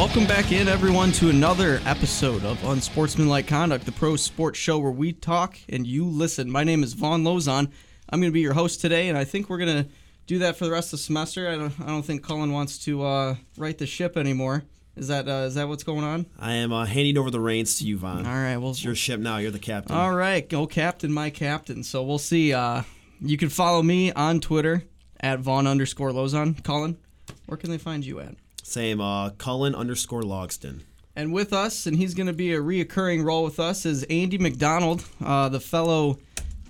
Welcome back in, everyone, to another episode of Unsportsmanlike Conduct, the pro sports show where we talk and you listen. My name is Vaughn Lozon. I'm going to be your host today, and I think we're going to do that for the rest of the semester. I don't, I don't think Cullen wants to uh, right the ship anymore. Is that uh, is that what's going on? I am uh, handing over the reins to you, Vaughn. All right, well, It's your ship now. You're the captain. all right, go captain, my captain. So we'll see. Uh, you can follow me on Twitter at Vaughn underscore Lozon. Colin, where can they find you at? Same. Uh, Cullen underscore Logston. And with us, and he's going to be a reoccurring role with us, is Andy McDonald, uh, the fellow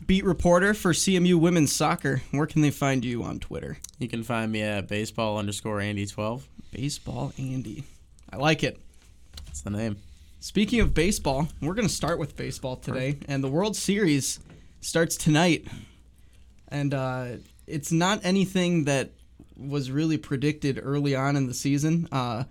beat reporter for CMU Women's Soccer. Where can they find you on Twitter? You can find me at baseball underscore Andy12. Baseball Andy. I like it. That's the name. Speaking of baseball, we're going to start with baseball today, and the World Series starts tonight. And uh, it's not anything that was really predicted early on in the season. Uh,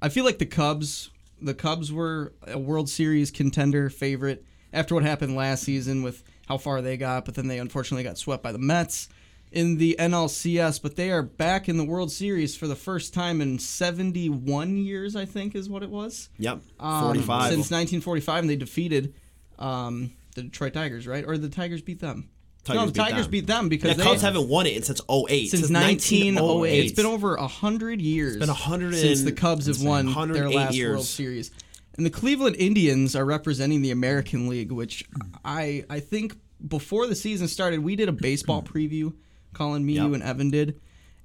I feel like the Cubs, the Cubs were a World Series contender favorite after what happened last season with how far they got, but then they unfortunately got swept by the Mets in the NLCS. But they are back in the World Series for the first time in 71 years, I think, is what it was Yep. um, 45. since 1945, and they defeated um, the Detroit Tigers, right? Or the Tigers beat them. No, Tigers the beat Tigers them. beat them because the Cubs haven't won it since 08. since 1908. It's been over hundred years. It's been 100 since the Cubs have won their 108 last World. Series. And the Cleveland Indians are representing the American League, which I I think before the season started, we did a baseball preview. Colin, me, you, and Evan did.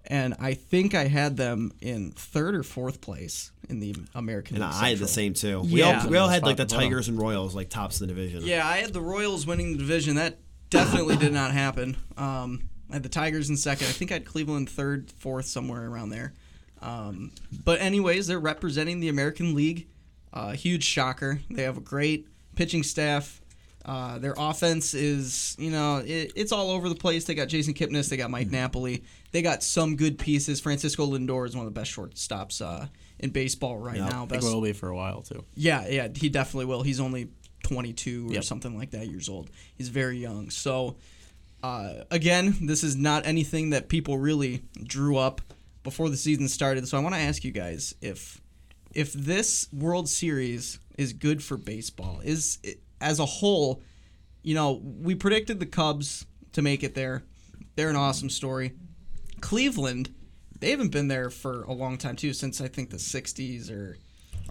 And I think I had them in third or fourth place in the American And League. I had the same too. We Yeah. all we all had like the the. Tigers and Royals like tops in the division. Yeah, I had the Royals winning the division. That definitely did not happen. Um, I had the Tigers in second. I think I had Cleveland third, fourth, somewhere around there. Um, but anyways, they're representing the American League. Uh, huge shocker. They have a great pitching staff. Uh, their offense is, you know, it, it's all over the place. They got Jason Kipnis. They got Mike Napoli. They got some good pieces. Francisco Lindor is one of the best shortstops uh, in baseball right Yeah, now. I think will be for a while, too. yeah, yeah, he definitely will. He's only 22 or Yep. something like that years old. He's very young. So, uh, again, this is not anything that people really drew up before the season started. So I want to ask you guys if if this World Series is good for baseball, is as a whole, you know, we predicted the Cubs to make it there. They're an awesome story. Cleveland, they haven't been there for a long time too, since I think the '60s or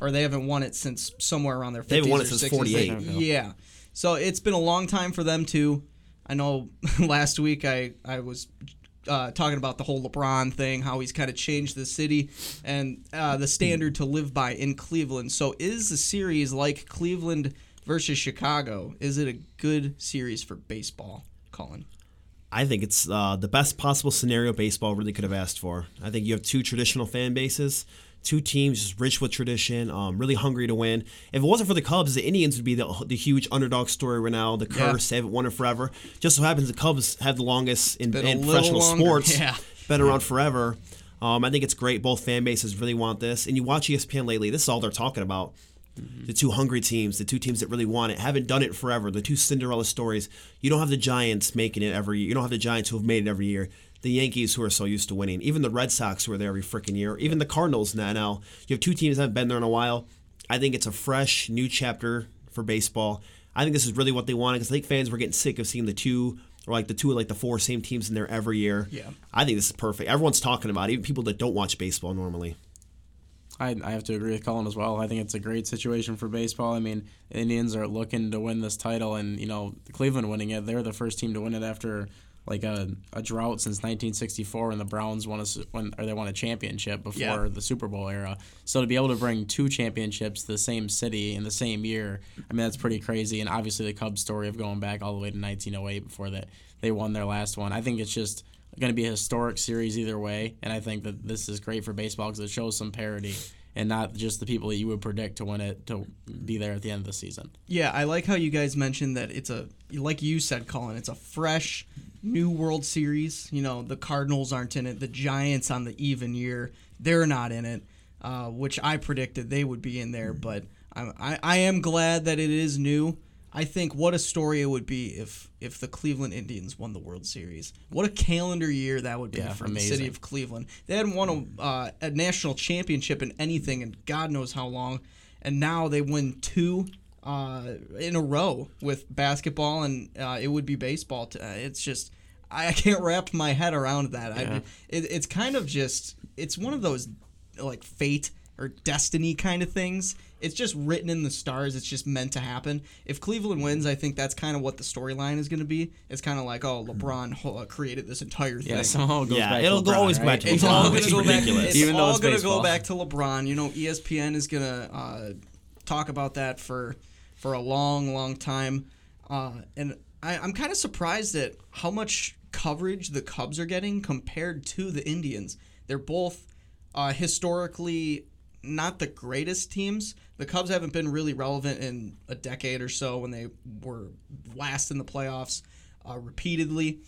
or they haven't won it since somewhere around their 50s They haven't won or it since 60s. 48. Yeah, so it's been a long time for them too. I know last week I I was uh, talking about the whole LeBron thing, how he's kind of changed the city and uh, the standard to live by in Cleveland. So is the series like Cleveland versus Chicago? Is it a good series for baseball, Colin? I think it's uh, the best possible scenario baseball really could have asked for. I think you have two traditional fan bases, two teams just rich with tradition, um, really hungry to win. If it wasn't for the Cubs, the Indians would be the, the huge underdog story right now, the Yeah. curse. They haven't won it forever. Just so happens the Cubs have the longest in, in professional longer, sports, yeah. been around forever. Um, I think it's great. Both fan bases really want this. And you watch ESPN lately, this is all they're talking about. The two hungry teams, the two teams that really want it, haven't done it forever. The two Cinderella stories. You don't have the Giants making it every year. You don't have the Giants who have made it every year. The Yankees who are so used to winning. Even the Red Sox who are there every freaking year. Even the Cardinals in the NL. You have two teams that haven't been there in a while. I think it's a fresh, new chapter for baseball. I think this is really what they wanted because I think fans were getting sick of seeing the two or like the two or like the four same teams in there every year. Yeah. I think this is perfect. Everyone's talking about it, even people that don't watch baseball normally. I, I have to agree with Colin as well. I think it's a great situation for baseball. I mean, Indians are looking to win this title, and you know, Cleveland winning it. They're the first team to win it after like a, a drought since 1964, when the Browns won a when or they won a championship before Yeah. the Super Bowl era. So to be able to bring two championships to the same city in the same year, I mean, that's pretty crazy. And obviously, the Cubs story of going back all the way to 1908 before that they won their last one. I think it's just going to be a historic series either way, and I think that this is great for baseball because it shows some parity and not just the people that you would predict to win it to be there at the end of the season. Yeah, I like how you guys mentioned that it's a like you said, Colin. It's a fresh, new World Series. You know, the Cardinals aren't in it. The Giants on the even year, they're not in it, uh, which I predicted they would be in there. But I, I, I am glad that it is new. I think what a story it would be if if the Cleveland Indians won the World Series. What a calendar year that would be Yeah, for the city of Cleveland. They hadn't won a, uh, a national championship in anything in God knows how long, and now they win two uh, in a row with basketball, and uh, it would be baseball. T- uh, it's just I, I can't wrap my head around that. I, Yeah. it, it's kind of just it's one of those like fate or destiny kind of things. It's just written in the stars. It's just meant to happen. If Cleveland wins, I think that's kind of what the storyline is going to be. It's kind of like, oh, LeBron ho- uh, created this entire thing. Yeah, somehow it goes Yeah, back it'll to go- LeBron, always go right? back to It's LeBron. all It's gonna go back. It's Even all gonna go baseball. back to LeBron. You know, ESPN is gonna uh, talk about that for for a long, long time. Uh, and I, I'm kind of surprised at how much coverage the Cubs are getting compared to the Indians. They're both uh, historically not the greatest teams. The Cubs haven't been really relevant in a decade or so when they were last in the playoffs uh, repeatedly.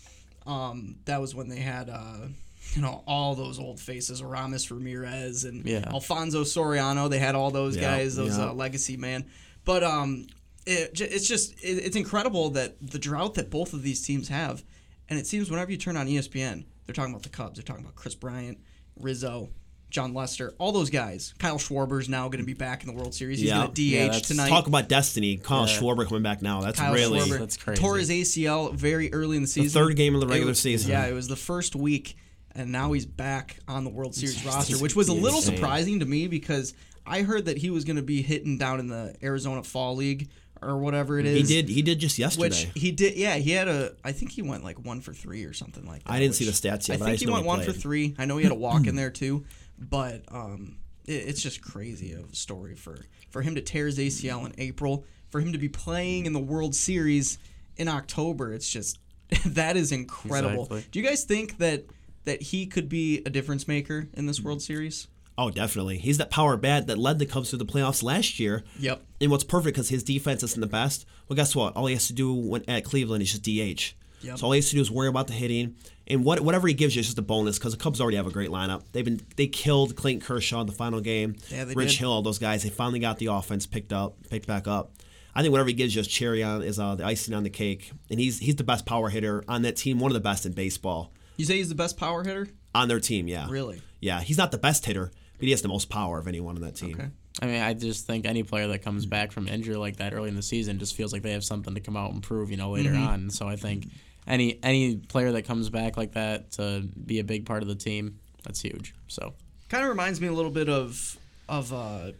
Um, that was when they had, uh, you know, all those old faces, Aramis Ramirez and Yeah. Alfonso Soriano. They had all those Yeah, guys, those yeah. uh, legacy man. But um, it, it's just it, it's incredible that the drought that both of these teams have, and it seems whenever you turn on ESPN, they're talking about the Cubs. They're talking about Kris Bryant, Rizzo. Jon Lester, all those guys. Kyle Schwarber's now going to be back in the World Series. He's Yeah. going to DH Yeah, tonight. Talk about destiny. Kyle Yeah. Schwarber coming back now. That's Kyle really Schwarber That's crazy. tore his ACL very early in the the season. third game of the regular was- season. Yeah, it was the first week, and now he's back on the World Series roster, which was a little insane. surprising to me because I heard that he was going to be hitting down in the Arizona Fall League or whatever it is. He did. He did just yesterday. Which he did, yeah. He had a, I think he went like one for three or something like that. I didn't see the stats yet, I but I think just he went he one for three. I know he had a walk in there too, but um, it, it's just crazy of a story for for him to tear his ACL in April, for him to be playing in the World Series in October. It's just that is incredible. Exactly. Do you guys think that that he could be a difference maker in this World Series? Oh, definitely. He's that power bat that led the Cubs to the playoffs last year. Yep. And what's perfect because his defense isn't the best. Well, guess what? All he has to do when, at Cleveland is just DH. Yep. So all he has to do is worry about the hitting, and what whatever he gives you is just a bonus because the Cubs already have a great lineup. They've been they killed Clayton Kershaw in the final game. Yeah, Rich did. Hill, all those guys. They finally got the offense picked up, picked back up. I think whatever he gives you is cherry on is uh, the icing on the cake, and he's he's the best power hitter on that team, one of the best in baseball You say he's the best power hitter? on their team. Yeah, Really? Yeah, he's not the best hitter, but he has the most power of anyone on that team. Okay. I mean, I just think any player that comes back from injury like that early in the season just feels like they have something to come out and prove, you know, later Mm-hmm. on. So I think any any player that comes back like that to be a big part of the team, that's huge. So Kind of reminds me a little bit of of uh,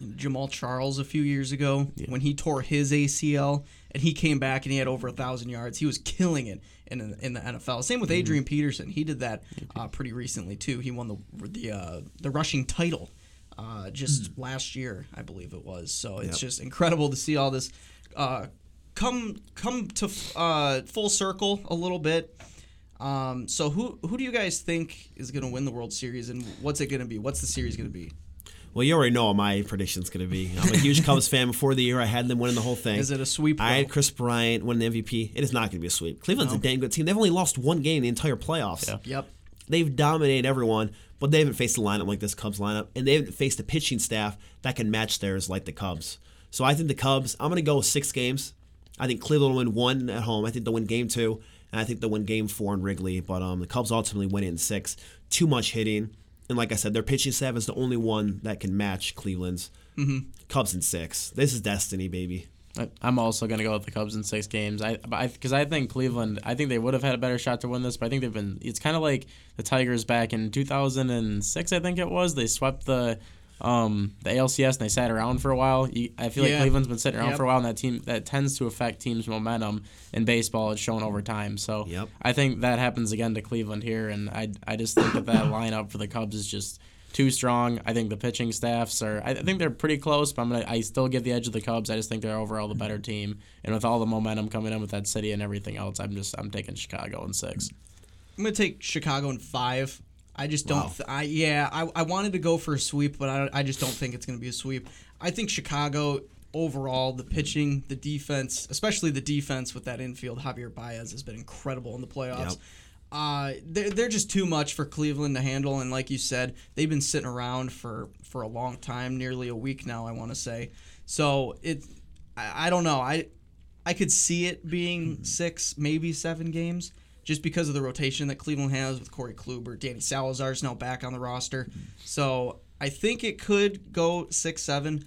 Jamaal Charles a few years ago when he tore his ACL and he came back and he had over a thousand yards. He was killing it in in the NFL. Same with Adrian Peterson. He did that uh, pretty recently too. He won the the uh, the rushing title uh, just last year, I believe it was. So it's Yep. just incredible to see all this uh, come come to uh, full circle a little bit. Um, so who who do you guys think is going to win the World Series, and what's it going to be? What's the series going to be? Well, you already know what my prediction's going to be. I'm a huge Cubs fan. Before the year, I had them winning the whole thing. Is it a sweep? I had Kris Bryant winning the MVP. It is not going to be a sweep. Cleveland's a dang good team. They've only lost one game in the entire playoffs. Yeah. Yep. They've dominated everyone, but they haven't faced a lineup like this Cubs lineup, and they haven't faced a pitching staff that can match theirs like the Cubs. So I think the Cubs. I'm going to go with six games. I think Cleveland will win one at home. I think they'll win game two, and I think they'll win game four in Wrigley. But um, the Cubs ultimately win it in six. Too much hitting, and like I said, their pitching staff is the only one that can match Cleveland's. Mm-hmm. Cubs in six. This is destiny, baby. I- I'm also going to go with the Cubs in six games. I because I, think Cleveland. I think they would have had a better shot to win this, but I think they've been. It's kind of like the Tigers back in 2006. I think it was. They swept the um, the ALCS and they sat around for a while. You, I feel like Yeah. Cleveland's been sitting around Yep. for a while, and that team that tends to affect teams' momentum in baseball. It's shown over time. So Yep. I think that happens again to Cleveland here, and I I just think that that lineup for the Cubs is just too strong. I think the pitching staffs are. I I think they're pretty close, but I'm gonna. I still give the edge of the Cubs. I just think they're overall the better team, and with all the momentum coming in with that city and everything else, I'm just I'm taking Chicago in six. I'm gonna take Chicago in five. I just don't. Wow. Th- I yeah. I, I wanted to go for a sweep, but I, I just don't think it's gonna be a sweep. I think Chicago overall, the pitching, the defense, especially the defense with that infield, Javier Baez has been incredible in the playoffs. Yep. Uh, they're, they're just too much for Cleveland to handle, and like you said, they've been sitting around for for a long time, nearly a week now. I want to say. So it, I, I don't know. I I could see it being six, maybe seven games, just because of the rotation that Cleveland has with Corey Kluber. Danny Salazar is now back on the roster. So I think it could go six, seven.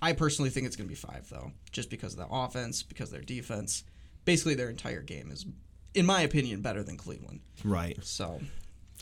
I personally think it's going to be five, though, just because of the offense, because of their defense. Basically, their entire game is, in my opinion, better than Cleveland. Right. So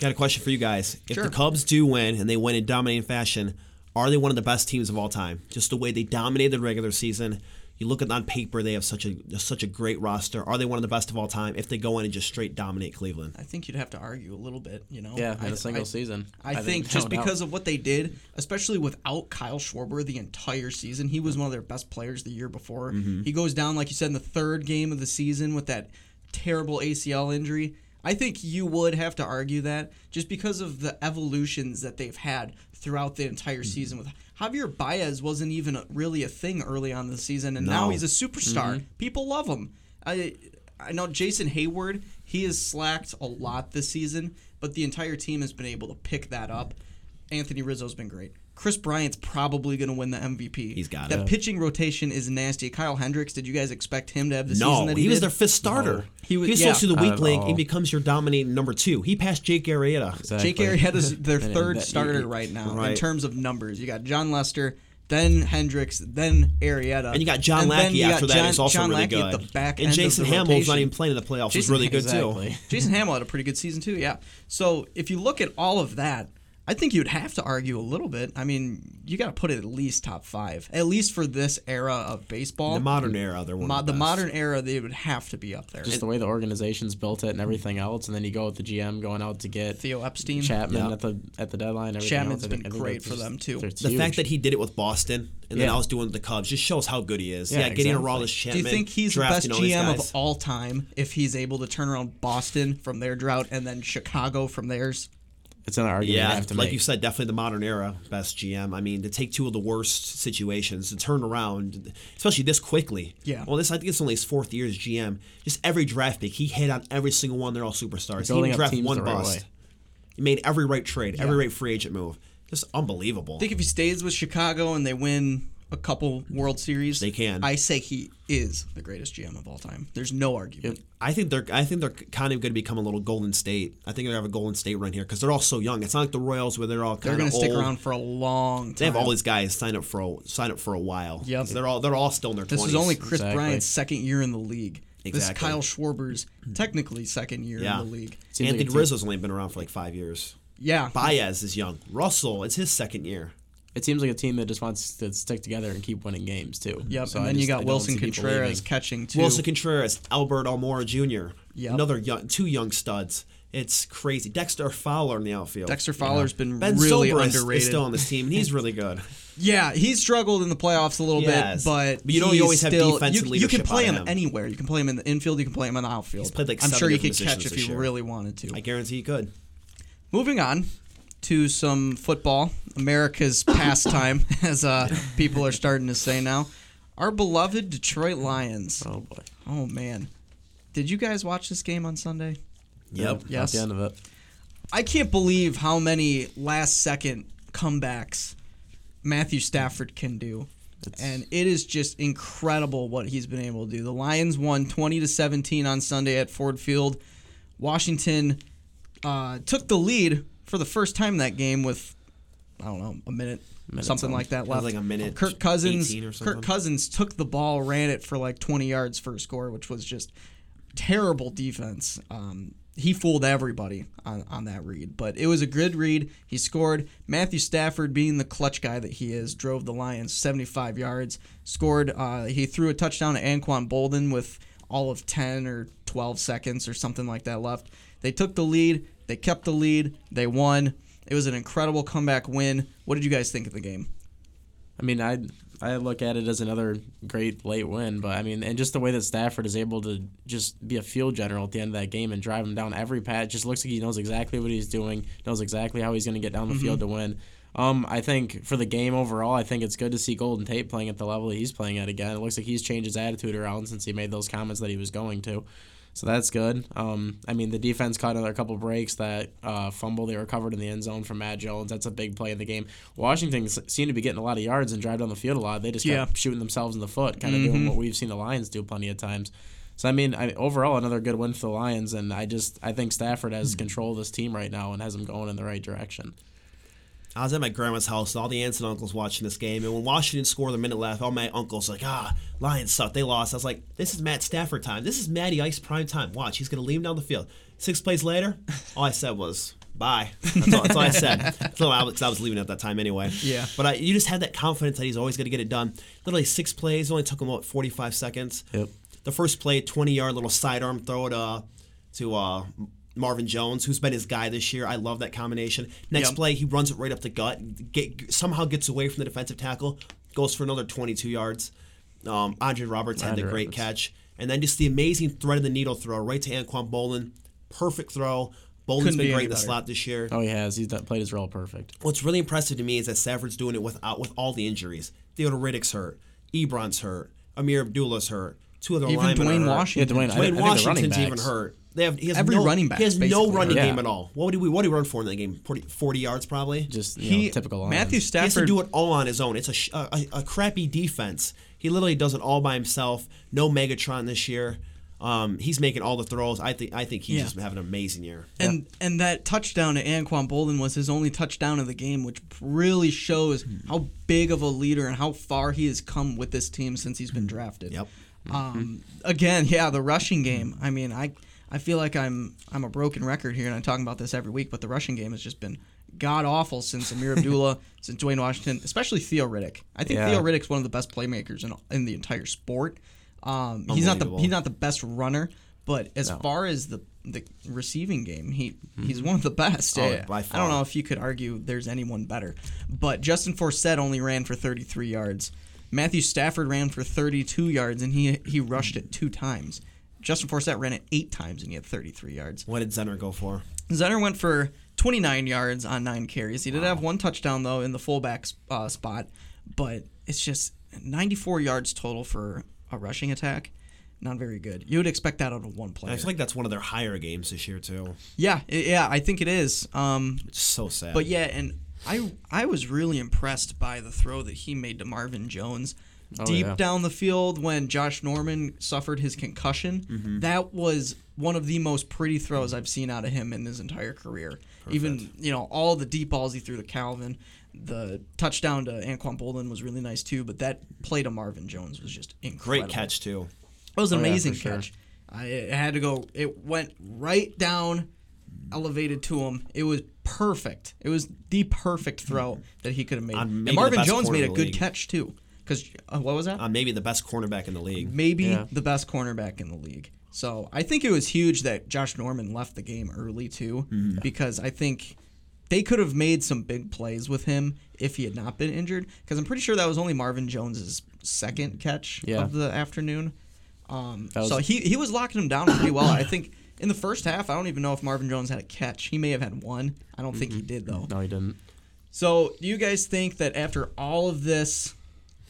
Got a question for you guys. If Sure. the Cubs do win and they win in dominating fashion, are they one of the best teams of all time? Just the way they dominated the regular season. You look at on paper, they have such a such a great roster. Are they one of the best of all time? If they go in and just straight dominate Cleveland, I think you'd have to argue a little bit, you know? Yeah, I, in a single I- season. I, think, no just doubt. because of what they did, especially without Kyle Schwarber the entire season, he was one of their best players the year before. Mm-hmm. He goes down, like you said, in the third game of the season with that terrible ACL injury. I think you would have to argue that just because of the evolutions that they've had throughout the entire mm-hmm. season. With Javier Baez wasn't even a, really a thing early on in the season, and now he's a superstar. Mm-hmm. People love him. I I know Jason Heyward. He has slacked a lot this season, but the entire team has been able to pick that up. Anthony Rizzo's been great. Kris Bryant's probably going to win the MVP. He's got that it. pitching rotation is nasty. Kyle Hendricks, did you guys expect him to have the no, season that he, did? No, he, was their fifth starter. He He was- was, yeah. supposed to the weak link. all. He becomes your dominating number two. He passed Jake Arrieta. Exactly. Jake Arrieta's their third that- starter he- right now in terms of numbers. You got Jon Lester, then Hendricks, then Arrieta. And you got John and Lackey you got after that. John, He's also John really Lackey good. at the back and end Jason of the Hammel's not even playing in the playoffs. was really good exactly. too. Jason Hammel had a pretty good season too, yeah. So if you look at all of that, I think you'd have to argue a little bit. I mean, you got to put it at least top five, at least for this era of baseball. The modern era, they're one Mo- of the the, best. modern era, they would have to be up there. Just the way the organization's built it and everything else, and then you go with the GM going out to get Theo Epstein, Chapman Yeah. at the at the deadline. Everything Chapman's else. I been think- great for just- them, too. The huge. fact that he did it with Boston and then I was doing the Cubs just shows how good he is. Yeah, Yeah, getting exactly. Aroldis Do Chapman. Do you think he's the best GM of all time if he's able to turn around Boston from their drought and then Chicago from theirs? It's an argument you Yeah, have to like make. you said, definitely the modern era best GM. I mean, to take two of the worst situations to turn around, especially this quickly. Yeah. Well, this I think it's only his fourth year as GM. Just every draft pick, he hit on every single one. They're all superstars. He Building didn't draft one the right bust. way. He made every right trade, every right free agent move. Just unbelievable. I think if he stays with Chicago and they win a couple World Series, They can. I say he is the greatest GM of all time. There's no argument. I think they're I think they're kind of going to become a little Golden State. I think they're going to have a Golden State run here because they're all so young. It's not like the Royals where they're all They're kind going of to stick old. around for a long time. They have all these guys sign up for a, sign up for a while. Yep. So they're all they're all still in their This 20s. is only Chris Exactly. Bryant's second year in the league. This is Kyle Schwarber's technically second year Yeah. in the league. Seems like Anthony a Rizzo's only been around for like five years. Yeah. Baez is young. Russell, it's his second year. It seems like a team that just wants to stick together and keep winning games too. Yep. So and I then you just- I got Willson Contreras catching too. Willson Contreras, Albert Almora Jr. Yep. Another young, two young studs. It's crazy. Dexter Fowler in the outfield. Dexter Fowler's been Ben really Zobrist underrated. is still on this team, and he's really good. Yeah, he's struggled in the playoffs a little Yes. bit, but But you know you he's always have still, defense you, and you can play him him. anywhere. You can play him in the infield. You can play him in the outfield. He's played, like, I'm seven sure he could catch if he year. really wanted to. I guarantee he could. Moving on to some football, America's pastime, as uh, people are starting to say now. Our beloved Detroit Lions. Oh boy. Oh man, did you guys watch this game on Sunday? Yep. Yes. At the end of it. I can't believe how many last second comebacks Matthew Stafford can do. and it is just incredible what he's been able to do. The Lions won 20 to 17 on Sunday at Ford Field. Washington uh, took the lead for the first time that game with I don't know, a minute, Minute something something. like that was left. like a minute Kirk Cousins 18 or Kirk. Cousins took the ball, ran it for like 20 yards for a score, which was just terrible defense. Um, he fooled everybody on, on that read, but it was a good read. He scored. Matthew Stafford, being the clutch guy that he is, drove the Lions 75 yards. Scored. Uh, he threw a touchdown to Anquan Boldin with all of 10 or 12 seconds or something like that left. They took the lead. They kept the lead. They won. It was an incredible comeback win. What did you guys think of the game? I mean, I I look at it as another great late win, but I mean, and just the way that Stafford is able to just be a field general at the end of that game and drive him down every pat, just looks like he knows exactly what he's doing, knows exactly how he's going to get down the field to win. Um, I think for the game overall, I think it's good to see Golden Tate playing at the level he's playing at again. It looks like he's changed his attitude around since he made those comments that he was going to. So that's good. Um, I mean, the defense caught another couple breaks. That uh, fumble they recovered in the end zone from Matt Jones. That's a big play in the game. Washington seemed to be getting a lot of yards and drive down the field a lot. They just kept Yeah. shooting themselves in the foot, kind of doing what we've seen the Lions do plenty of times. So I mean, I, overall, another good win for the Lions, and I just I think Stafford has control of this team right now and has them going in the right direction. I was at my grandma's house, and all the aunts and uncles watching this game. And when Washington scored the minute left, all my uncles like, ah, Lions suck. They lost. I was like, this is Matt Stafford time. This is Matty Ice prime time. Watch, he's going to lead him down the field. Six plays later, all I said was, bye. That's all, that's all I said. That's all I, was, I was leaving at that time anyway. Yeah. But I, you just had that confidence that he's always going to get it done. Literally six plays, only took him about 45 seconds. Yep. The first play, 20 yard little sidearm throw to, to uh, Marvin Jones, who's been his guy this year. I love that combination. Next Yep. play, he runs it right up the gut, get, somehow gets away from the defensive tackle, goes for another 22 yards. Um, Andre Roberts had a great Roberts. catch. And then just the amazing thread of the needle throw right to Anquan Boldin. Perfect throw. Boldin's Couldn't been be great in the slot this year. Oh, he has. He's played his role perfect. What's really impressive to me is that Stafford's doing it without with all the injuries. Theodore Riddick's hurt. Ebron's hurt. Ameer Abdullah's hurt. Two other Even linemen Dwayne. Washington. Yeah, Dwayne- Dwayne think- I think the Washington's even hurt. They have he has Every no, running back He has no running hurt. game at all. What did we what did he run for in that game? 40, 40 yards probably. Just you He know, typical Lions. Matthew he has to do it all on his own. It's a, a, a, a crappy defense. He literally does it all by himself. No Megatron this year. Um, he's making all the throws. I think I think he's Yeah. just having an amazing year. And and that touchdown to Anquan Boldin was his only touchdown of the game, which really shows how big of a leader and how far he has come with this team since he's been drafted. Yep. Um, again, yeah, the rushing game. I mean, I I feel like I'm I'm a broken record here, and I'm talking about this every week. But the rushing game has just been god awful since Ameer Abdullah, since Dwayne Washington, especially Theo Riddick. I think Yeah. Theo Riddick's one of the best playmakers in in the entire sport. Um, he's not the he's not the best runner, but as far as the the receiving game, he he's one of the best. Oh, I don't know if you could argue there's anyone better, but Justin Forsett only ran for 33 yards. Matthew Stafford ran for 32 yards, and he he rushed it two times. Justin Forsett ran it eight times, and he had 33 yards. What did Zenner go for? Zenner went for 29 yards on nine carries. He did have one touchdown though in the fullback uh, spot, but it's just 94 yards total for a rushing attack. Not very good. You would expect that out of one player. I feel like that's one of their higher games this year too. yeah, yeah, I think it is. Um, It's so sad. but yeah, and I I was really impressed by the throw that he made to Marvin Jones. Deep yeah. down the field when Josh Norman suffered his concussion. That was one of the most pretty throws I've seen out of him in his entire career. Even, you know, all the deep balls he threw to Calvin. The touchdown to Anquan Boldin was really nice too, but that play to Marvin Jones was just incredible. great catch too. It was an Oh, yeah, amazing sure. catch. I, it had to go. It went right down, elevated to him. It was perfect. It was the perfect throw that he could have made. And Marvin Jones made a good league. catch too. Because uh, what was that? Uh, maybe the best cornerback in the league. Maybe Yeah. the best cornerback in the league. So I think it was huge that Josh Norman left the game early too, Mm-hmm. because I think they could have made some big plays with him if he had not been injured. Because I'm pretty sure that was only Marvin Jones's second catch Yeah. of the afternoon. Um, was- so he he was locking him down pretty well. I think in the first half, I don't even know if Marvin Jones had a catch. He may have had one. I don't think he Mm-hmm. did though. No, he didn't. So, do you guys think that after all of this,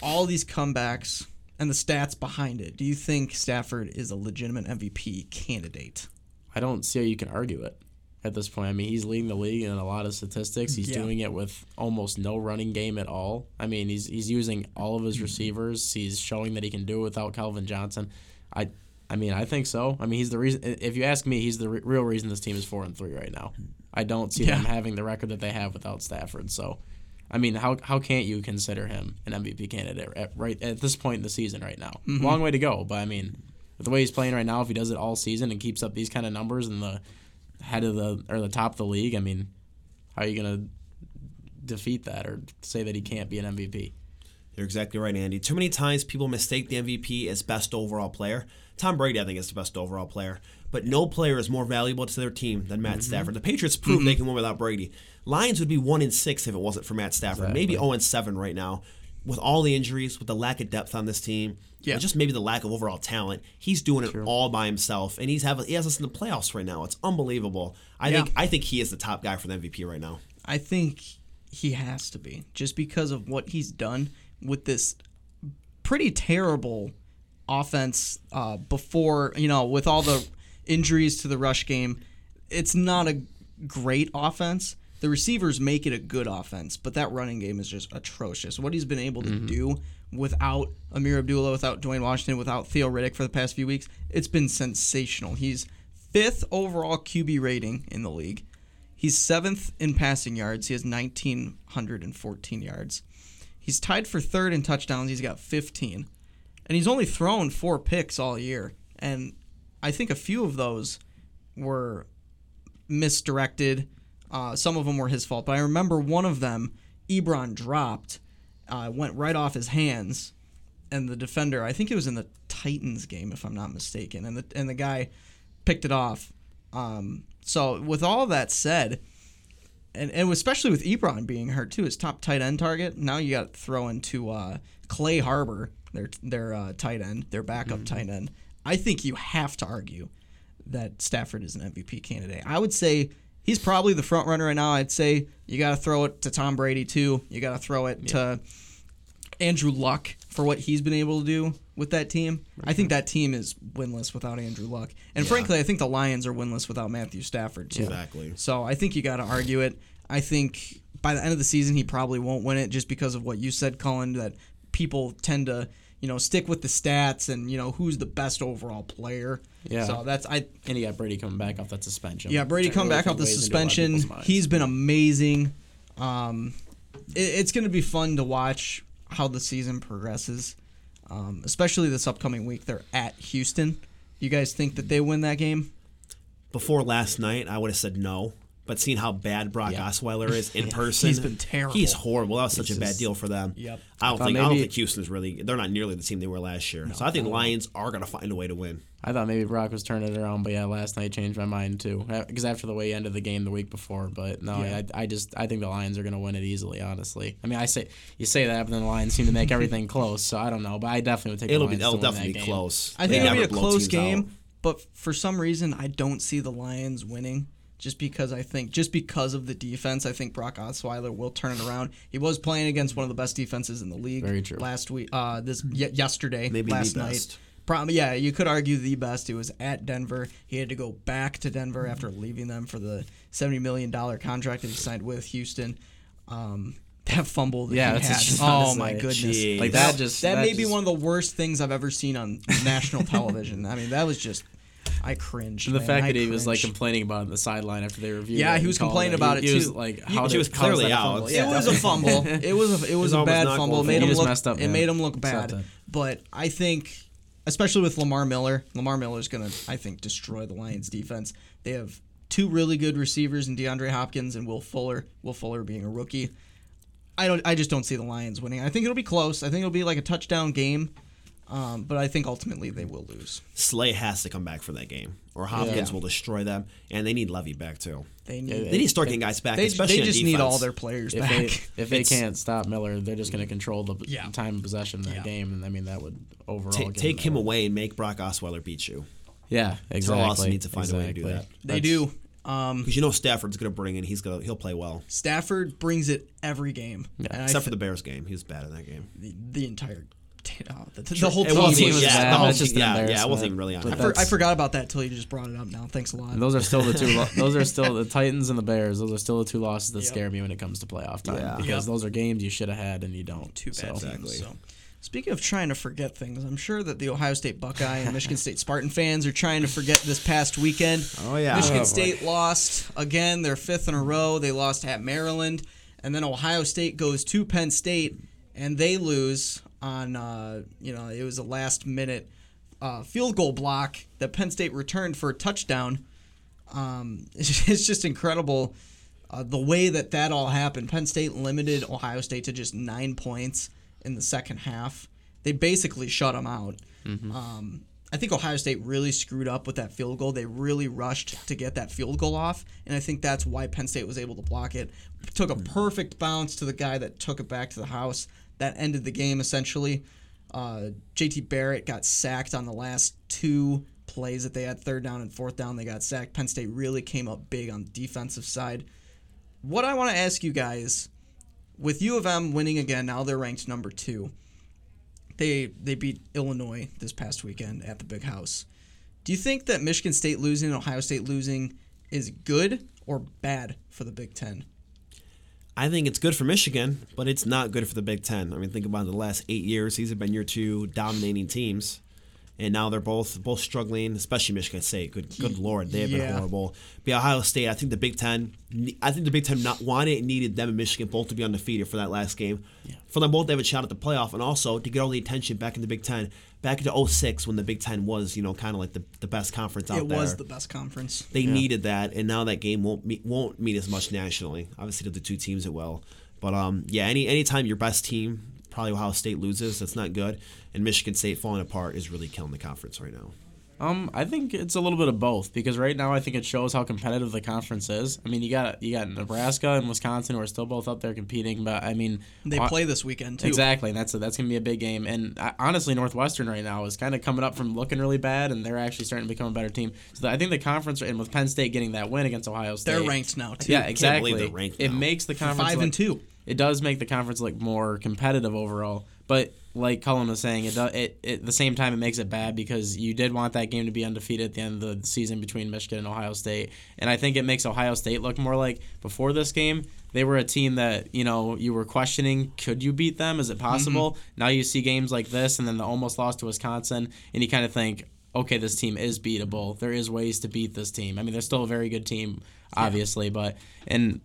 all these comebacks and the stats behind it, do you think Stafford is a legitimate MVP candidate? I don't see how you can argue it at this point. I mean, he's leading the league in a lot of statistics. He's Yeah. doing it with almost no running game at all. I mean, he's he's using all of his mm-hmm. receivers. He's showing that he can do it without Calvin Johnson. I I mean, I think so. I mean, he's the reason. If you ask me, he's the re- real reason this team is four and three right now. I don't see them having the record that they have without Stafford. So, I mean, how how can't you consider him an MVP candidate at, right at this point in the season right now? Mm-hmm. Long way to go, but I mean, with the way he's playing right now, if he does it all season and keeps up these kind of numbers in the head of the or the top of the league, I mean, how are you gonna defeat that or say that he can't be an MVP? You're exactly right, Andy. Too many times people mistake the MVP as best overall player. Tom Brady, I think, is the best overall player. But no player is more valuable to their team than Matt mm-hmm. Stafford. The Patriots proved mm-hmm. they can win without Brady. Lions would be one in six if it wasn't for Matt Stafford. Maybe zero and seven right now. With all the injuries, with the lack of depth on this team, Yeah. just maybe the lack of overall talent, he's doing it all by himself, and he's having he has us in the playoffs right now. It's unbelievable. I Yeah. think I think he is the top guy for the MVP right now. I think he has to be just because of what he's done with this pretty terrible offense uh, before, you know, with all the injuries to the rush game. It's not a great offense. The receivers make it a good offense, but that running game is just atrocious. What he's been able to do without Ameer Abdullah, without Dwayne Washington, without Theo Riddick for the past few weeks, it's been sensational. He's fifth overall QB rating in the league. He's seventh in passing yards. He has 1,914 yards. He's tied for third in touchdowns. He's got 15. And he's only thrown four picks all year. And I think a few of those were misdirected. Uh, some of them were his fault. But I remember one of them, Ebron dropped, uh, went right off his hands. And the defender, I think it was in the Titans game, if I'm not mistaken. And the, and the guy picked it off. Um, so, with all that said, and, and especially with Ebron being hurt too, his top tight end target. Now you got to throw into uh, Clay Harbor, their their uh, tight end, their backup tight end. I think you have to argue that Stafford is an MVP candidate. I would say he's probably the front runner right now. I'd say you got to throw it to Tom Brady too. You got to throw it to Andrew Luck for what he's been able to do with that team. I think that team is winless without Andrew Luck. And frankly, I think the Lions are winless without Matthew Stafford too. Exactly. So I think you got to argue it. I think by the end of the season, he probably won't win it just because of what you said, Colin. that people tend to, you know, stick with the stats and, you know, who's the best overall player. Yeah. So that's, I, And you got Brady coming back off that suspension. yeah, Brady which I come really back off the weighs into a lot of suspension. He's been amazing. Um, it, it's going to be fun to watch how the season progresses, um, especially this upcoming week. They're at Houston. You guys think that they win that game? Before last night, I would have said no. But seeing how bad Brock Yeah. Osweiler is in person, He's been terrible. He's horrible. That was such a bad just- deal for them. Yep. I don't thought think I don't maybe- think Houston's really. They're not nearly the team they were last year. so I think the Lions are going to find a way to win. I thought maybe Brock was turning it around, but yeah, last night changed my mind too. Uh, because after the way he ended the game the week before, but no, Yeah. I, I just I think the Lions are going to win it easily. Honestly, I mean, I say you say that, but then the Lions seem to make everything close. So I don't know, but I definitely would take. It'll the be it'll to win definitely be game. close. I think They it'll be a close game, out. but for some reason, I don't see the Lions winning. Just because I think, just because of the defense, I think Brock Osweiler will turn it around. He was playing against one of the best defenses in the league. Very true. Last week, uh, this y- yesterday, Maybe the last night. best. Probably, yeah, you could argue the best. It was at Denver. He had to go back to Denver after leaving them for the seventy million dollar contract that he signed with Houston. Um, that fumble that Yeah, he had. what she's about to Oh my goodness! Like that just that, may be one of the worst things I've ever seen on national television. I mean, that was just I cringed. The man. fact I that he was like complaining about it on the sideline after they reviewed. Yeah, it he was complaining it. about he, it, He was too. like, how he did, was clearly that a out. Yeah, it was a fumble. It was a, it was a bad fumble. It made him look. up, it made him look bad. But I think, especially with Lamar Miller, Lamar Miller is gonna I think destroy the Lions defense. They have two really good receivers in DeAndre Hopkins and Will Fuller. Will Fuller being a rookie. I don't. I just don't see the Lions winning. I think it'll be close. I think it'll be like a touchdown game. Um, but I think ultimately they will lose. Slay has to come back for that game, or Hopkins Yeah. will destroy them, and they need Levy back too. They Yeah, need. They need to start getting guys back, they, especially they just need all their players If back. they if they can't stop Miller, they're just going to control the Yeah. time of possession of that Yeah. game, and I mean that would overall Ta- give take him away and make Brock Osweiler beat you. Yeah, exactly. Austin needs to find a way to do that. they That's- do. Um, Because you know Stafford's going to bring in. He's going to he'll play well, Stafford brings it every game. And I except for the Bears game. He was bad in that game. the, the entire t- the, the whole It team. wasn't team was yeah, bad. the whole just team- yeah, yeah, I embarrassment. wasn't even really on I, for, I forgot about that till you just brought it up. Now, thanks a lot. And those are still the two. Lo- those are still the Titans and the Bears. Those are still the two losses that Yep. scare me when it comes to playoff time Yeah. because Yep. those are games you should have had and you don't. Two bad So, teams. Exactly. So. Speaking of trying to forget things, I'm sure that the Ohio State Buckeye and Michigan State Spartan fans are trying to forget this past weekend. Oh, yeah. Michigan Oh, boy. State lost again, their fifth in a row. They lost at Maryland, and then Ohio State goes to Penn State, and they lose on uh, you know it was a last minute uh, field goal block that Penn State returned for a touchdown. Um, it's just incredible uh, the way that that all happened. Penn State limited Ohio State to just nine points in the second half. They basically shut them out. Um, I think Ohio State really screwed up with that field goal. They really rushed to get that field goal off, and I think that's why Penn State was able to block it. Took a perfect bounce to the guy that took it back to the house. That ended the game essentially. Uh, JT Barrett got sacked on the last two plays that they had third down and fourth down. They got sacked. Penn State really came up big on the defensive side. What I want to ask you guys, with U of M winning again, now they're ranked number two. They they beat Illinois this past weekend at the Big House. Do you think that Michigan State losing and Ohio State losing is good or bad for the Big Ten? I think it's good for Michigan, but it's not good for the Big Ten. I mean, think about the last eight years; these have been your two dominating teams, and now they're both both struggling. Especially Michigan State. Good, good lord, they have been horrible. But Ohio State, I think the Big Ten, I think the Big Ten not wanted and needed them and Michigan both to be undefeated for that last game, for them both to have a shot at the playoff, and also to get all the attention back in the Big Ten, back into 06 when the Big Ten was, you know, kind of like the, the best conference out it there. It was the best conference. They needed that, and now that game won't meet, won't mean as much nationally. Obviously, to the two teams it will, but um, yeah, any anytime your best team, probably Ohio State loses, that's not good, and Michigan State falling apart is really killing the conference right now. Um, I think it's a little bit of both because right now I think it shows how competitive the conference is. I mean, you got you got Nebraska and Wisconsin who are still both up there competing, but I mean, They uh, play this weekend too. Exactly, and that's a, that's gonna be a big game. And uh, honestly, Northwestern right now is kind of coming up from looking really bad, and they're actually starting to become a better team. So I think the conference, and with Penn State getting that win against Ohio State, They're ranked now too. Yeah, believe exactly. they're ranked it now. makes the conference Five look- and two. It does make the conference look more competitive overall, but like Cullen was saying, it, do, it, it at the same time it makes it bad because you did want that game to be undefeated at the end of the season between Michigan and Ohio State, and I think it makes Ohio State look more like before this game they were a team that you know you were questioning could you beat them? Is it possible? Mm-hmm. Now you see games like this and then the almost loss to wisconsin and you kind of think okay this team is beatable. There is ways to beat this team. I mean they're still a very good team obviously but and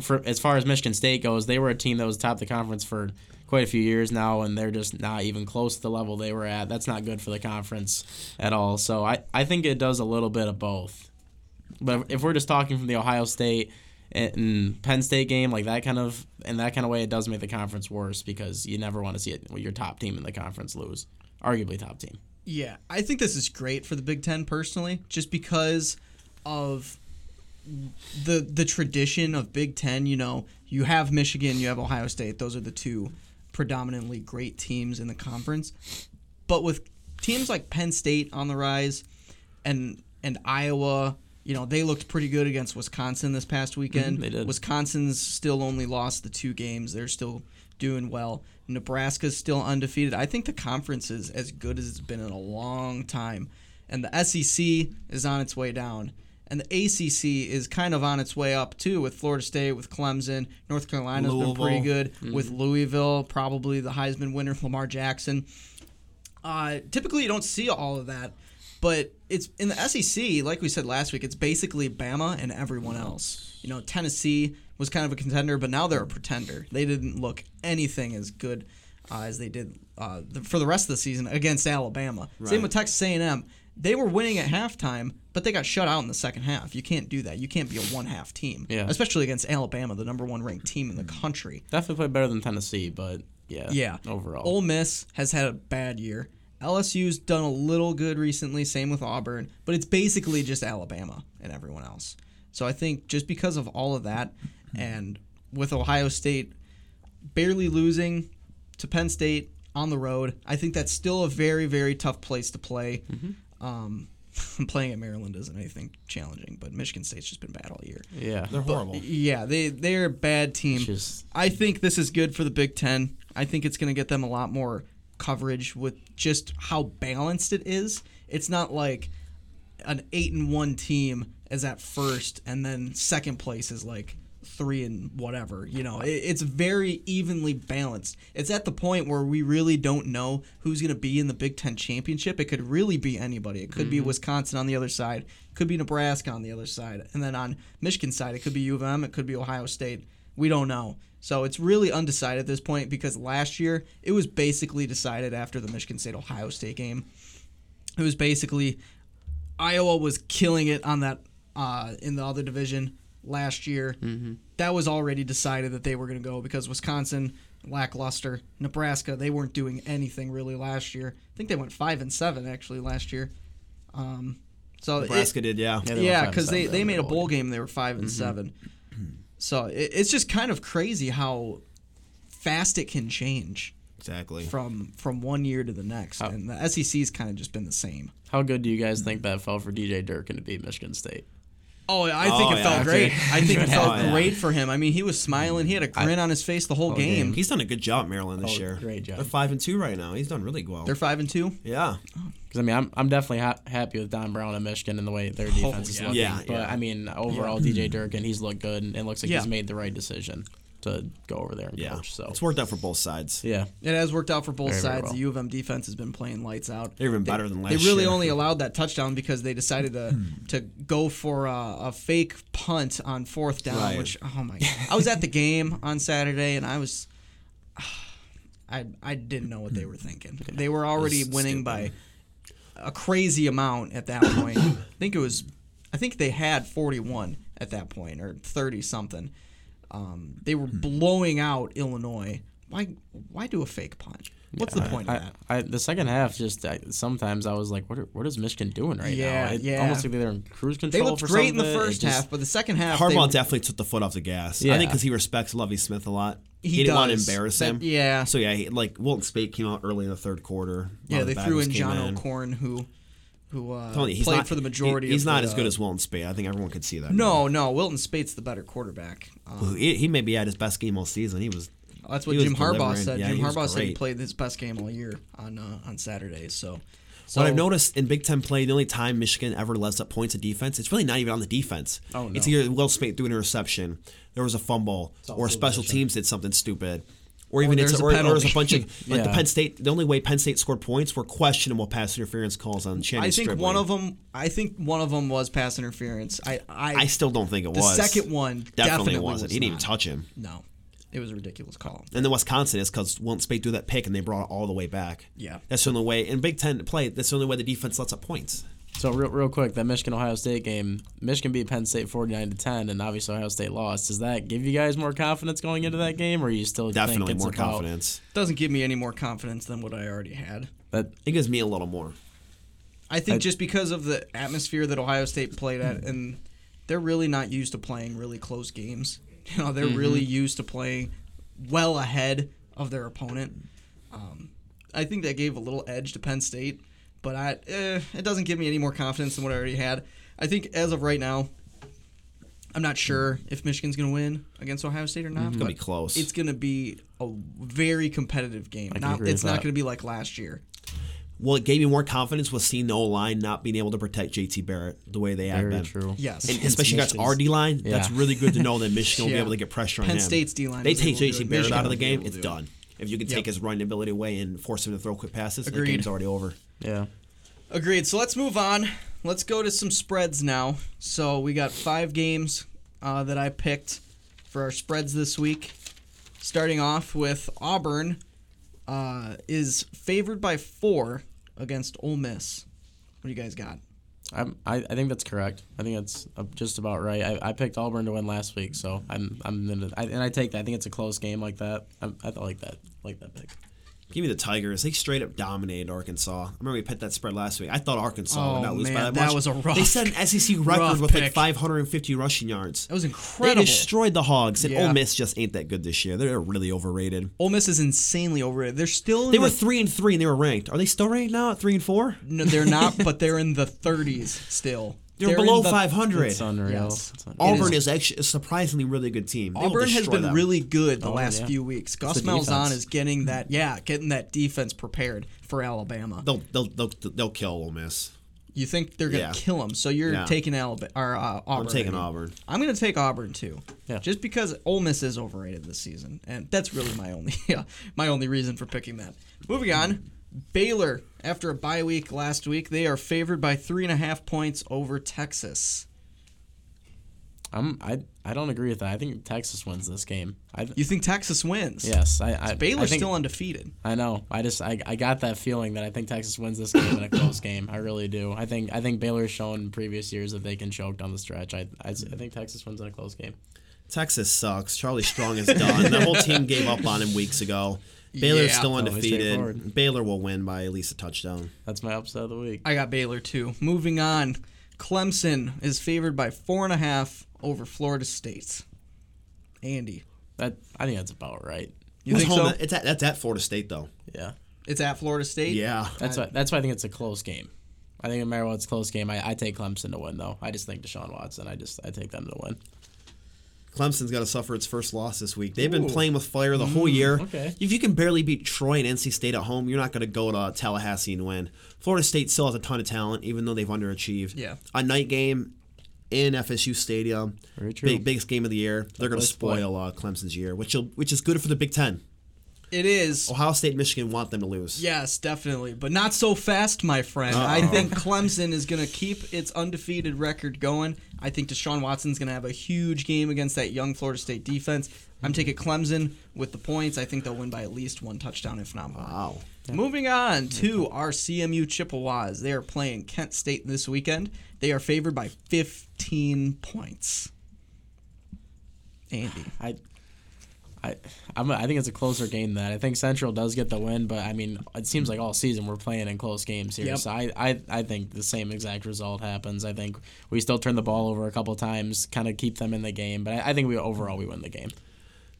for as far as michigan state goes they were a team that was top of the conference for quite a few years now and they're just not even close to the level they were at. That's not good for the conference at all. So i, I think it does a little bit of both. But if we're just talking from the ohio state and Penn State game, like that kind of in that kind of way, it does make the conference worse because you never want to see it, your top team in the conference lose, arguably top team. Yeah, I think this is great for the Big Ten personally, just because of the the tradition of Big Ten. You know, you have Michigan, you have Ohio State; those are the two predominantly great teams in the conference. But with teams like Penn State on the rise, and and Iowa, you know, they looked pretty good against Wisconsin this past weekend. Mhm, they did. Wisconsin's still only lost the two games; they're still doing well. Nebraska's still undefeated. I think the conference is as good as it's been in a long time. And the SEC is on its way down. And the ACC is kind of on its way up too with Florida State, with Clemson. North Carolina's been pretty Louisville. good with Louisville, probably the Heisman winner, Lamar Jackson. Uh, typically, you don't see all of that, but it's in the SEC. Like we said last week, it's basically Bama and everyone else. You know, Tennessee was kind of a contender, but now they're a pretender. They didn't look anything as good uh, as they did uh, the, for the rest of the season against Alabama. Same with Texas A&M. They were winning at halftime, but they got shut out in the second half. You can't do that. You can't be a one-half team, Yeah. especially against Alabama, the number one ranked team in the country. Definitely played better than Tennessee, but yeah, Yeah. overall. Ole Miss has had a bad year. LSU's done a little good recently, same with Auburn, but it's basically just Alabama and everyone else. So I think just because of all of that, and with Ohio State barely losing to Penn State on the road, I think that's still a very, very tough place to play. Um, playing at Maryland isn't anything challenging, but Michigan State's just been bad all year. yeah, They're horrible. Yeah, they they're a bad team. Just- I think this is good for the Big Ten. I think it's going to get them a lot more coverage with just how balanced it is. It's not like an eight and one team is at first, and then second place is like three and whatever. You know, it, it's very evenly balanced. It's at the point where we really don't know who's going to be in the Big Ten championship. It could really be anybody. It could be mm-hmm. Wisconsin on the other side. It could be Nebraska on the other side, and then on Michigan side, it could be U of M. It could be Ohio State. We don't know. So it's really undecided at this point because last year it was basically decided after the Michigan State Ohio State game. It was basically Iowa was killing it on that uh, in the other division last year. Mm-hmm. That was already decided that they were going to go because Wisconsin lackluster, Nebraska they weren't doing anything really last year. I think they went five and seven actually last year. Um, so it- Nebraska did, yeah. Yeah, they yeah, five because they, they made a bowl bowl game. They were 5 and seven. So it, it's just kind of crazy how fast it can change Exactly. from from one year to the next. How- And the SEC's kind of just been the same. How good do you guys think that felt for DJ Durkin to beat Michigan State? Oh, I oh, think Oh, it yeah, felt okay. great. I think it oh, felt Oh, yeah. great for him. I mean, he was smiling. He had a grin on his face the whole oh, Whole game. game. He's done a good job, Maryland, this Oh, year. great job. They're five and two right now. He's done really well. They're five and two. yeah. Because I mean, I'm, I'm definitely ha- happy with Don Brown and Michigan and the way their defense is yeah. looking. Yeah, but. I mean, overall, DJ Durkin, he's looked good and it looks like Yeah. he's made the right decision to go over there and Yeah. coach. So It's worked out for both sides. yeah, It has worked out for both Very, very sides. well. The U of M defense has been playing lights out. They're even They- better than last year. They really year. only allowed that touchdown because they decided to hmm. to go for a, a fake punt on fourth down. Right. Which oh my! God. I was at the game on Saturday and I was, I I didn't know what they were thinking. They were already winning stupid. by a crazy amount at that point. I think it was, I think they had forty one at that point or thirty something. Um, they were blowing out Illinois. Why why do a fake punt? What's the point of that? I, the second half, just I, sometimes I was like, what, are, what is Michigan doing right Yeah, now? It yeah. almost like they're in cruise control. They control looked for great in the something. It first just- half, but the second half, Harbaugh they, definitely took the foot off the gas. Yeah. I think because he respects Lovie Smith a lot. He didn't want to embarrass That- him. yeah. So yeah, he, like Wilton Speight came out early in the third quarter. Yeah, of they the threw in John in. O'Korn, who who uh, he's played not, for the majority. he- he's not the, as good uh, as Wilton Speight. I think everyone could see that. No, no, Wilton Speight's the better quarterback. Um, He, he maybe had his best game all season. He was. that's what Jim Harbaugh said. Yeah, Jim Harbaugh said he played his best game all year on uh, on Saturdays. So, so what I've noticed in Big Ten play, the only time Michigan ever lets up points of defense, it's really not even on the defense. Oh, no. It's either Will Speight threw an interception, there was a fumble, or special position. teams did something stupid. Or even there's it's a or, or there's a bunch of like the Penn State. The only way Penn State scored points were questionable pass interference calls on Channing I think Stribling. one of them. I think one of them was pass interference. I I, I still don't think it was. the second one definitely, definitely wasn't. was he didn't not. even touch him. no, it was a ridiculous call. And then Wisconsin is because Wilton Speight threw that pick and they brought it all the way back. Yeah. that's the only way. In Big Ten play, that's the only way the defense lets up points. So real, real quick, that Michigan Ohio State game, Michigan beat Penn State forty nine to ten, and obviously Ohio State lost. Does that give you guys more confidence going into that game, or are you still Definitely think it's more about confidence. Doesn't give me any more confidence than what I already had. That It gives me a little more. I think I- just because of the atmosphere that Ohio State played at, and they're really not used to playing really close games. You know, they're really used to playing well ahead of their opponent. Um, I think that gave a little edge to Penn State, but I, eh, it doesn't give me any more confidence than what I already had. I think as of right now, I'm not sure if Michigan's going to win against Ohio State or not. It's gonna be close. It's going to be a very competitive game. I can Not, agree it's with not going to be like last year. What gave me more confidence was seeing the O line not being able to protect JT Barrett the way they have been. true. Yes. And Against especially against our D line, that's really good to know that Michigan will be able to get pressure on Penn him. State's D-line They take able to do JT. Barrett Michigan out of the game, it's it. done. If you can Yep. take his running ability away and force him to throw quick passes, Agreed. the game's already over. Yeah. Agreed. So let's move on. Let's go to some spreads now. So we got five games uh, that I picked for our spreads this week. Starting off with Auburn uh, is favored by four against Ole Miss. What do you guys got? I'm, I, I think that's correct. I think that's uh, just about right. I, I picked Auburn to win last week, so I'm I'm gonna, and I take that. I think it's a close game like that. I, I like that like that pick. Give me the Tigers. They straight up dominated Arkansas. I remember we picked that spread last week. I thought Arkansas Oh, would not lose by man, that that much. was a rough- They set an SEC record with like 550 rushing yards. That was incredible. They destroyed the Hogs, and Yeah. Ole Miss just ain't that good this year. They're really overrated. Ole Miss is insanely overrated. They're still in They the, were three and three, and they were ranked. Are they still ranked now at three and four? no, they're not, but they're in the 30s still. They're, in below the- 500. It's unreal. Yes. It's unreal. Auburn is, actually a surprisingly really good team. They Auburn has been them. really good the Oh, last yeah. few weeks. Gus Malzahn is getting that, yeah, getting that defense prepared for Alabama. They'll they'll they'll, they'll kill Ole Miss. You think they're gonna Yeah. kill them? So you're Yeah. taking Alabama or uh, Auburn? I'm taking I. Auburn. I'm gonna take Auburn too. Yeah. Just because Ole Miss is overrated this season, and that's really my only yeah, my only reason for picking that. Moving on, Baylor after a bye week last week, they are favored by three and a half points over Texas. I'm I I don't agree with that. I think Texas wins this game. I You think Texas wins? yes. I, I Baylor's I think, still undefeated. I know. I just I, I got that feeling that I think Texas wins this game in a close game. I really do. I think I think Baylor's shown in previous years that they can choke down the stretch. I, I, I think Texas wins in a close game. Texas sucks. Charlie Strong is done. the whole team gave up on him weeks ago. Baylor's Yeah. still oh, undefeated. Baylor will win by at least a touchdown. That's my upset of the week. I got Baylor too. Moving on, Clemson is favored by four and a half over Florida State. Andy, That I think that's about right. you Who's think so? at- It's at, that's at Florida State though. Yeah. It's at Florida State. Yeah. That's why that's why I think it's a close game. I think no matter what, it's a close game. I, I take Clemson to win though. I just think Deshaun Watson. I just I take them to win. Clemson's got to suffer its first loss this week. They've been playing with fire the whole year. okay. If you can barely beat Troy and NC State at home, you're not going to go to Tallahassee and win. Florida State still has a ton of talent, even though they've underachieved. Yeah. A night game in FSU Stadium, Very true. big biggest game of the year. They're going to place to play. spoil uh, Clemson's year, which will, which is good for the Big Ten. It is. Ohio State, Michigan want them to lose. Yes, definitely, but not so fast, my friend. I think Clemson is going to keep its undefeated record going. I think Deshaun Watson's going to have a huge game against that young Florida State defense. I'm taking Clemson with the points. I think they'll win by at least one touchdown, if not more. Wow. Moving on to our CMU Chippewas. They are playing Kent State this weekend. They are favored by 15 points. Andy. I, I, I'm, I think it's a closer game than that. I think Central does get the win, but I mean, it seems like all season we're playing in close games here. Yep. So I, I, I think the same exact result happens. I think we still turn the ball over a couple times, kind of keep them in the game, but I, I think we overall we win the game.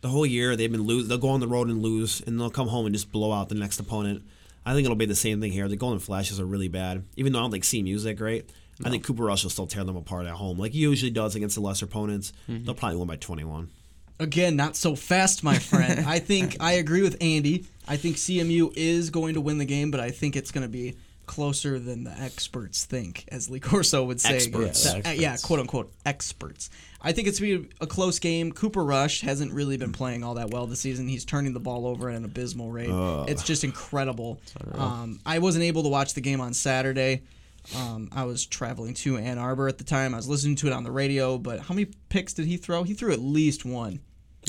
The whole year they've been lose. They'll go on the road and lose, and they'll come home and just blow out the next opponent. I think it'll be the same thing here. The Golden Flashes are really bad, even though I don't think CMU's that great. I think Cooper Rush will still tear them apart at home, like he usually does against the lesser opponents. Mm-hmm. They'll probably win by 21. Again, not so fast, my friend. I think I agree with Andy. I think CMU is going to win the game, but I think it's going to be closer than the experts think, as Lee Corso would say. Experts. Yeah, Yeah, yeah, quote unquote experts. I think it's going to be a close game. Cooper Rush hasn't really been playing all that well this season. He's turning the ball over at an abysmal rate. It's just incredible. Um, I wasn't able to watch the game on Saturday. Um, I was traveling to Ann Arbor at the time. I was listening to it on the radio, but how many picks did he throw? He threw at least one.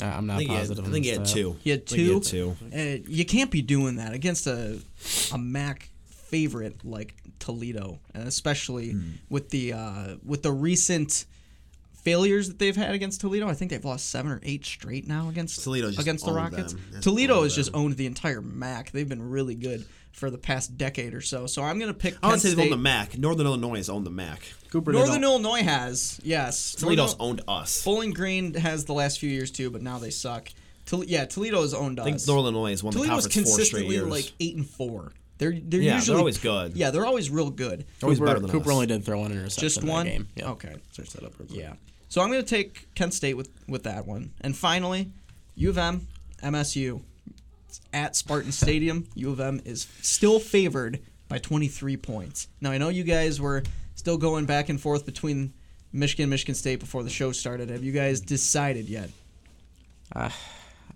I- I'm not think, he had, positive. I think he had two. He had I think he had two? two. Uh, you can't be doing that against a a MAC favorite like Toledo, and especially Hmm. with the uh, with the recent failures that they've had against Toledo. I think they've lost seven or eight straight now against Toledo against the Rockets. them. Toledo owned has just owned the entire MAC. They've been really good for the past decade or so. So I'm gonna pick. I would say they've owned the MAC. Northern Illinois has owned the MAC. Cooper Northern did Illinois has yes. Toledo's Northern- owned us. Bowling Green has the last few years too, but now they suck. Tol- yeah, Toledo's owned us. I think Northern Illinois has won the Toledo's conference four straight consistently years. like eight and four. They're they're Yeah, they're usually always good. Yeah, they're always real good. Always Cooper, better than Cooper us. only did throw one interception Just in that one. game. Yeah. Okay. Search that up real quick. Yeah. So I'm going to take Kent State with with that one. And finally, U of M, MSU. At Spartan Stadium. U of M is still favored by 23 points. Now I know you guys were still going back and forth between Michigan and Michigan State before the show started. Have you guys decided yet? Uh,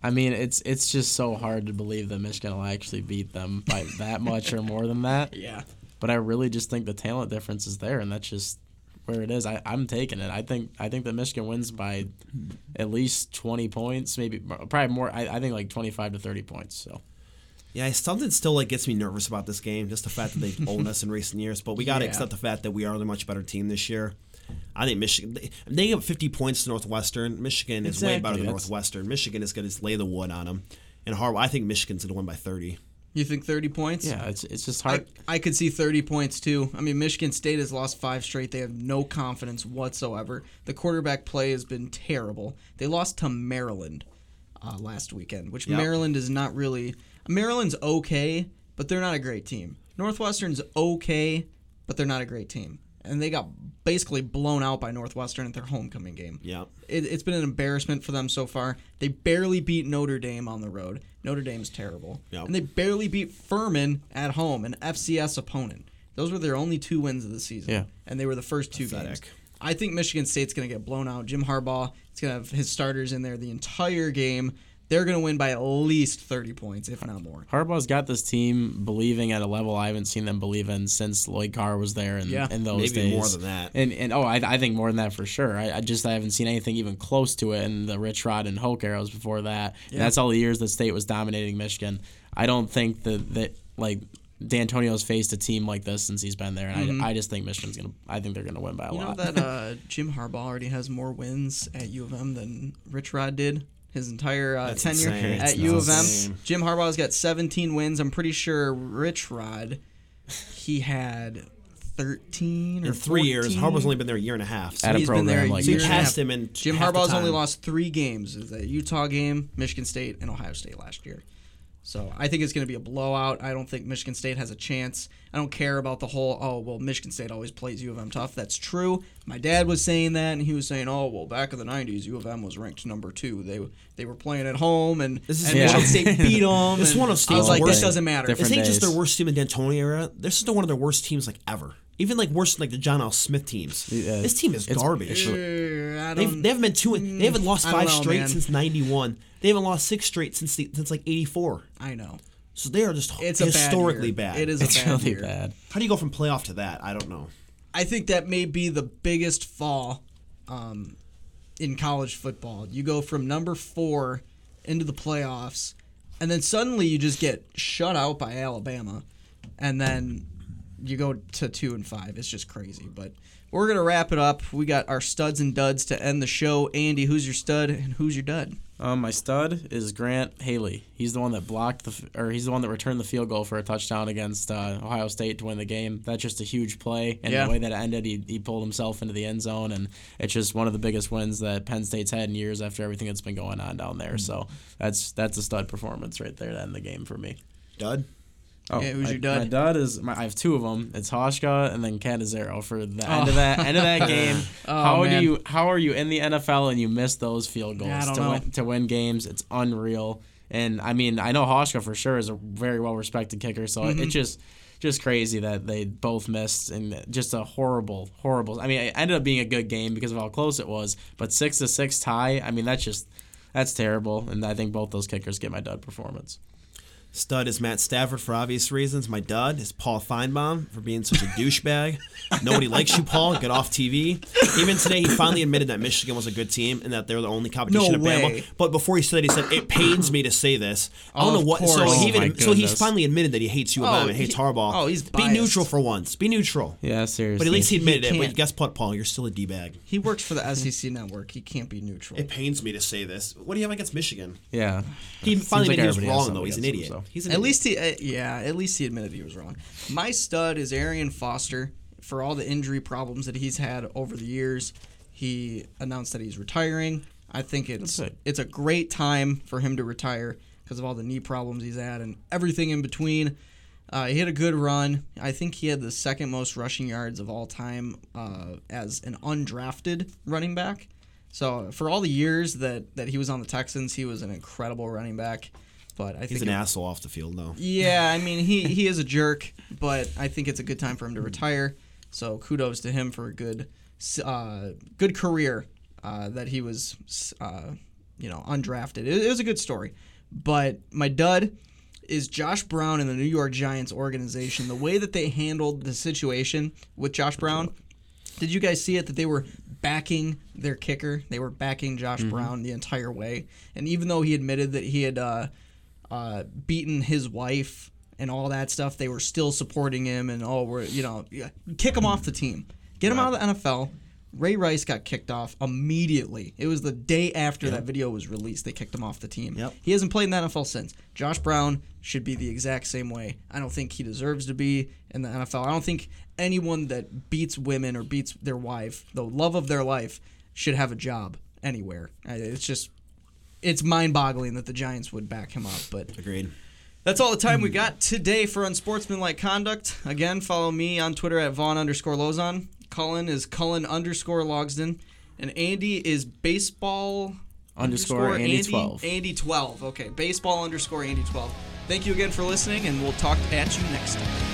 I mean, it's it's just so hard to believe that Michigan will actually beat them by that much or more than that. Yeah. But I really just think the talent difference is there, and that's just where it is. I, I'm taking it. I think I think that Michigan wins by at least 20 points, maybe probably more. I, I think like 25 to 30 points. So Yeah, something still like gets me nervous about this game. Just the fact that they've owned us in recent years, but we got to Yeah. accept the fact that we are the much better team this year. I think Michigan. They, they gave 50 points to Northwestern. Michigan is way better than that's- Northwestern. Michigan is going to lay the wood on them. And Harbaugh, I think Michigan's going to win by 30. You think 30 points? yeah, it's it's just I, hard. I could see 30 points too. I mean, Michigan State has lost five straight. They have no confidence whatsoever. The quarterback play has been terrible. They lost to Maryland uh, last weekend, which Yep. Maryland is not really. Maryland's okay, but they're not a great team. Northwestern's okay, but they're not a great team. And they got basically blown out by Northwestern at their homecoming game Yeah. it, it's been an embarrassment for them so far. They barely beat Notre Dame on the road. Notre Dame's terrible. Yep. And they barely beat Furman at home, an FCS opponent. Those were their only two wins of the season. Yeah. And they were the first two games. I think Michigan State's going to get blown out. Jim Harbaugh is going to have his starters in there the entire game. They're going to win by at least 30 points, if not more. Harbaugh's got this team believing at a level I haven't seen them believe in since Lloyd Carr was there in, Yeah. in those Maybe days. more than that. And and oh, I, I think more than that for sure. I, I just I haven't seen anything even close to it in the Rich Rod and Hoke eras before that. And that's all the years that State was dominating Michigan. I don't think that that like D'Antonio's faced a team like this since he's been there, and I, I just think Michigan's gonna. I think they're gonna win by a lot. You know that uh, Jim Harbaugh already has more wins at U of M than Rich Rod did his entire uh, tenure insane. at It's U of M. insane. Jim Harbaugh's got 17 wins. I'm pretty sure Rich Rod, he had 13 or In three years, 14. Harbaugh's only been there a year and a half. So At a He's been there like so year he and a half. passed him in Jim Harbaugh's only lost three games: the Utah game, Michigan State, and Ohio State last year. So I think it's going to be a blowout. I don't think Michigan State has a chance. I don't care about the whole oh well Michigan State always plays U of M tough. That's true. My dad was saying that, and he was saying oh well back in the '90s U of M was ranked number two. They they were playing at home and, This is- and Yeah. Michigan State beat them. This is one of I was like worst- this doesn't matter. Different This ain't just their worst team in D'Antoni era. This is one of their worst teams like ever. Even like worse than like the John L. Smith teams. Yeah. This team is It's- garbage. Uh, I They've, they haven't been two. They haven't lost five know, straight man. since '91. They haven't lost six straight since the, since like '84. I know. So they are just It's historically bad. bad. It is a It's bad really year. bad. How do you go from playoff to that? I don't know. I think that may be the biggest fall um, in college football. You go from number four into the playoffs, and then suddenly you just get shut out by Alabama, and then you go to two and five. It's just crazy. But we're gonna wrap it up. We got our studs and duds to end the show. Andy, who's your stud and who's your dud? Um, my stud is Grant Haley. He's the one that blocked the, or he's the one that returned the field goal for a touchdown against uh, Ohio State to win the game. That's just a huge play, and Yeah. the way that it ended, he, he pulled himself into the end zone, and it's just one of the biggest wins that Penn State's had in years after everything that's been going on down there. So that's that's a stud performance right there to end the game for me. Dud. Oh, Yeah, who's my, your dud? My dud is my, I have two of them. It's Hauschka and then Catanzaro for the end Oh. of that end of that game. Oh, how man. do you how are you in the NFL and you miss those field goals Yeah, to know. win to win games? It's unreal. And I mean, I know Hauschka for sure is a very well respected kicker, so Mm-hmm. it's just just crazy that they both missed and just a horrible horrible. I mean, it ended up being a good game because of how close it was, but 6 to 6 tie, I mean, that's just that's terrible and I think both those kickers get my dud performance. Stud is Matt Stafford for obvious reasons. My dud is Paul Finebaum for being such a douchebag. Nobody likes you, Paul. Get off TV. Even today, he finally admitted that Michigan was a good team and that they're the only competition No at way. Bama. But before he said, it, he said, "It pains me to say this." I don't Oh, know what. So he Oh, even, my so he's finally admitted that he hates you, Oh, and hates he- Harbaugh. oh, he's biased. be neutral for once. Be neutral. Yeah, seriously. But at least he admitted it. But guess what, Paul? You're still a d bag. He works for the SEC network. He can't be neutral. It pains me to say this. What do you have against Michigan? yeah. He finally like admitted he was wrong, though. He's an idiot. So. He's an At idiot. least he, uh, yeah, at least he admitted he was wrong. My stud is Arian Foster. For all the injury problems that he's had over the years, he announced that he's retiring. I think it's it. it's a great time for him to retire because of all the knee problems he's had and everything in between. Uh, he had a good run. I think he had the second most rushing yards of all time uh, as an undrafted running back. So for all the years that, that he was on the Texans, he was an incredible running back. But I He's think an it- asshole off the field, though. yeah, I mean he he is a jerk, but I think it's a good time for him to retire. So kudos to him for a good uh, good career uh, that he was uh, you know undrafted. It, it was a good story, but my dud is Josh Brown and the New York Giants organization. The way that they handled the situation with Josh Brown. Did you guys see it that they were backing their kicker? They were backing Josh Brown the entire way, and even though he admitted that he had uh, uh, beaten his wife and all that stuff, they were still supporting him. And oh, we're you know, kick him off the team, get him out of the NFL. Ray Rice got kicked off immediately. It was the day after that video was released. They kicked him off the team. Yep. He hasn't played in the NFL since. Josh Brown should be the exact same way. I don't think he deserves to be in the NFL. I don't think anyone that beats women or beats their wife, the love of their life, should have a job anywhere. It's just, it's mind-boggling that the Giants would back him up. But Agreed. that's all the time we hmm. got today for Unsportsmanlike Conduct. Again, follow me on Twitter at Vaughn underscore Lozon. Cullen is Cullen underscore Logsden. And Andy is baseball Underscore Andy 12. Andy 12. Okay, baseball underscore Andy 12. Thank you again for listening, and we'll talk at you next time.